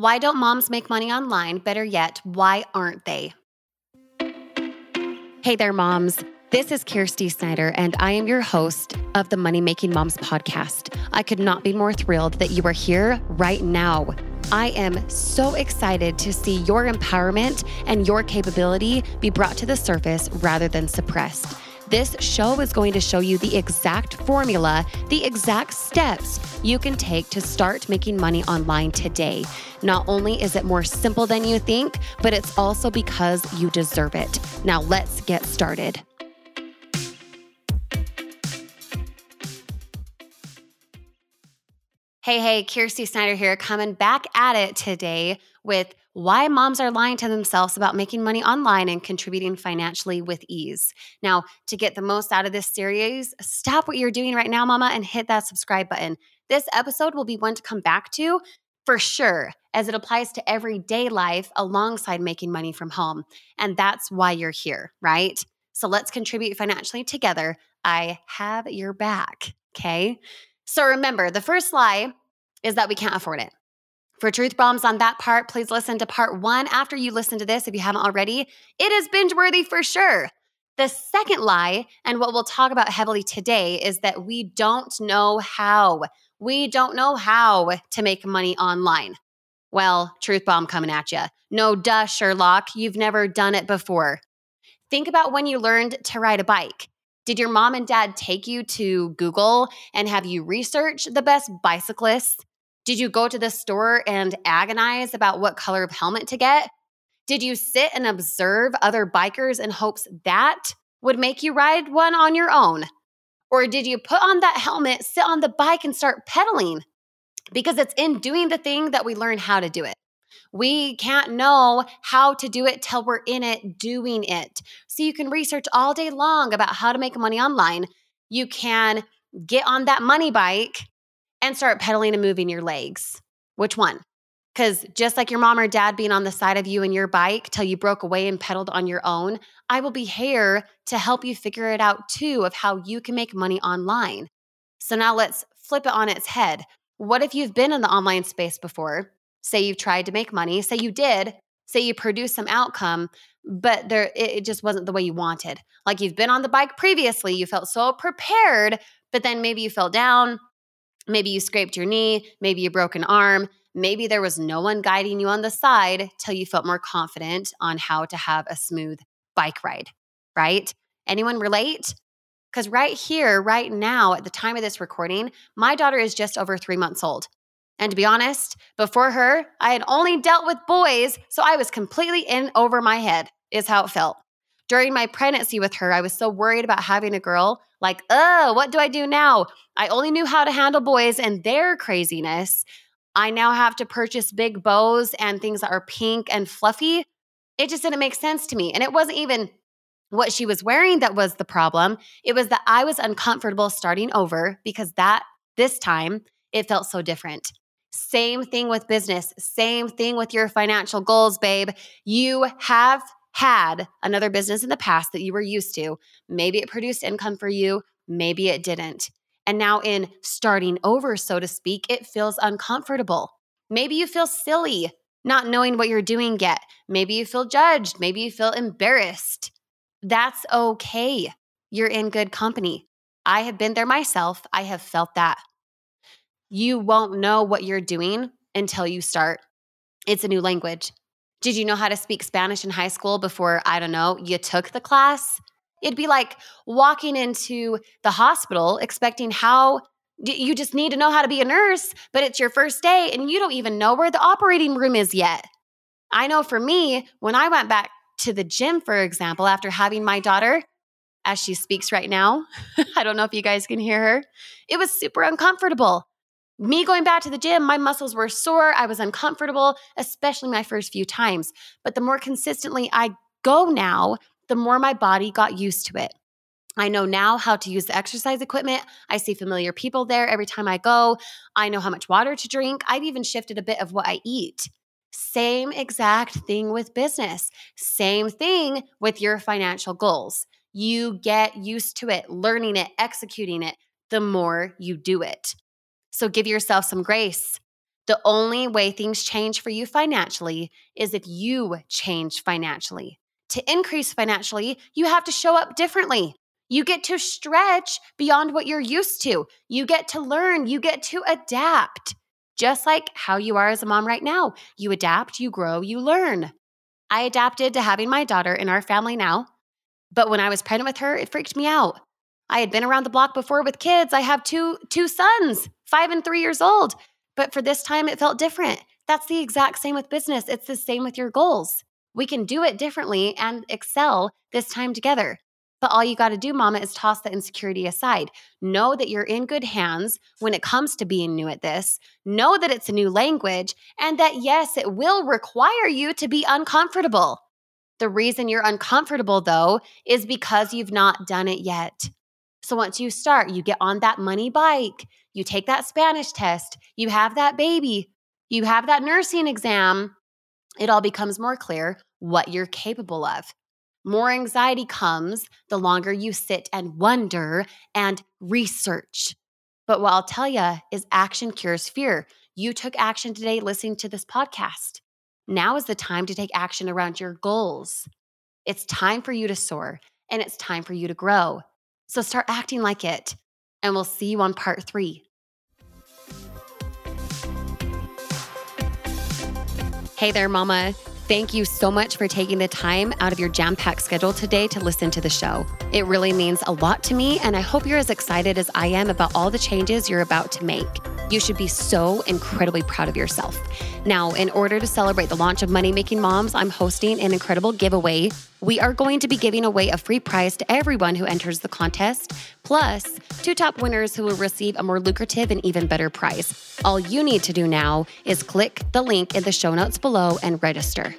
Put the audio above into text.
Why don't moms make money online? Better yet, why aren't they? Hey there, moms. This is Kyrsti Snyder, and I am your host of the Money Making Moms podcast. I could not be more thrilled that you are here right now. I am so excited to see your empowerment and your capability be brought to the surface rather than suppressed. This show is going to show you the exact formula, the exact steps you can take to start making money online today. Not only is it more simple than you think, but it's also because you deserve it. Now, let's get started. Hey, hey, Kyrsti Snyder here, coming back at it today with why moms are lying to themselves about making money online and contributing financially with ease. Now, to get the most out of this series, stop what you're doing right now, mama, and hit that subscribe button. This episode will be one to come back to for sure, as it applies to everyday life alongside making money from home. And that's why you're here, right? So let's contribute financially together. I have your back, okay? So remember, the first lie is that we can't afford it. For truth bombs on that part, please listen to part one after you listen to this if you haven't already. It is binge worthy for sure. The second lie, and what we'll talk about heavily today, is that we don't know how. We don't know how to make money online. Well, truth bomb coming at you. No, duh, Sherlock, you've never done it before. Think about when you learned to ride a bike. Did your mom and dad take you to Google and have you research the best bicyclists did you go to the store and agonize about what color of helmet to get? Did you sit and observe other bikers in hopes that would make you ride one on your own? Or did you put on that helmet, sit on the bike, and start pedaling? Because it's in doing the thing that we learn how to do it. We can't know how to do it till we're in it doing it. So you can research all day long about how to make money online. You can get on that money bike and start pedaling and moving your legs. Which one? Because just like your mom or dad being on the side of you and your bike till you broke away and pedaled on your own, I will be here to help you figure it out too of how you can make money online. So now let's flip it on its head. What if you've been in the online space before? Say you've tried to make money, say you did, say you produced some outcome, but there it just wasn't the way you wanted. Like you've been on the bike previously, you felt so prepared, but then maybe you fell down, Maybe you scraped your knee, maybe you broke an arm, maybe there was no one guiding you on the side till you felt more confident on how to have a smooth bike ride, right? Anyone relate? Because right here, right now, at the time of this recording, my daughter is just over three months old. And to be honest, before her, I had only dealt with boys, so I was completely in over my head, is how it felt. During my pregnancy with her, I was so worried about having a girl like, oh, what do I do now? I only knew how to handle boys and their craziness. I now have to purchase big bows and things that are pink and fluffy. It just didn't make sense to me. And it wasn't even what she was wearing that was the problem. It was that I was uncomfortable starting over because that this time it felt so different. Same thing with business, same thing with your financial goals, babe. You have had another business in the past that you were used to. Maybe it produced income for you, maybe it didn't. And now, in starting over, so to speak, it feels uncomfortable. Maybe you feel silly not knowing what you're doing yet. Maybe you feel judged. Maybe you feel embarrassed. That's okay. You're in good company. I have been there myself. I have felt that. You won't know what you're doing until you start. It's a new language. Did you know how to speak Spanish in high school before, I don't know, you took the class? It'd be like walking into the hospital expecting how you just need to know how to be a nurse, but it's your first day and you don't even know where the operating room is yet. I know for me, when I went back to the gym, for example, after having my daughter, as she speaks right now, I don't know if you guys can hear her, it was super uncomfortable me going back to the gym, my muscles were sore. I was uncomfortable, especially my first few times. But the more consistently I go now, the more my body got used to it. I know now how to use the exercise equipment. I see familiar people there every time I go. I know how much water to drink. I've even shifted a bit of what I eat. Same exact thing with business. Same thing with your financial goals. You get used to it, learning it, executing it, the more you do it. So give yourself some grace. The only way things change for you financially is if you change financially. To increase financially, you have to show up differently. You get to stretch beyond what you're used to. You get to learn, you get to adapt. Just like how you are as a mom right now. You adapt, you grow, you learn. I adapted to having my daughter in our family now, but when I was pregnant with her, it freaked me out. I had been around the block before with kids. I have two two sons, 5 and 3 years old. But for this time it felt different. That's the exact same with business. It's the same with your goals. We can do it differently and excel this time together. But all you got to do, mama, is toss the insecurity aside. Know that you're in good hands when it comes to being new at this. Know that it's a new language and that, yes, it will require you to be uncomfortable. The reason you're uncomfortable, though, is because you've not done it yet. So once you start, you get on that money bike, you take that Spanish test, you have that baby, you have that nursing exam, it all becomes more clear what you're capable of. More anxiety comes the longer you sit and wonder and research. But what I'll tell you is action cures fear. You took action today listening to this podcast. Now is the time to take action around your goals. It's time for you to soar and it's time for you to grow. So start acting like it. And we'll see you on part three. Hey there, Mama. Thank you so much for taking the time out of your jam packed schedule today to listen to the show. It really means a lot to me, and I hope you're as excited as I am about all the changes you're about to make. You should be so incredibly proud of yourself. Now, in order to celebrate the launch of Money Making Moms, I'm hosting an incredible giveaway. We are going to be giving away a free prize to everyone who enters the contest, plus two top winners who will receive a more lucrative and even better prize. All you need to do now is click the link in the show notes below and register.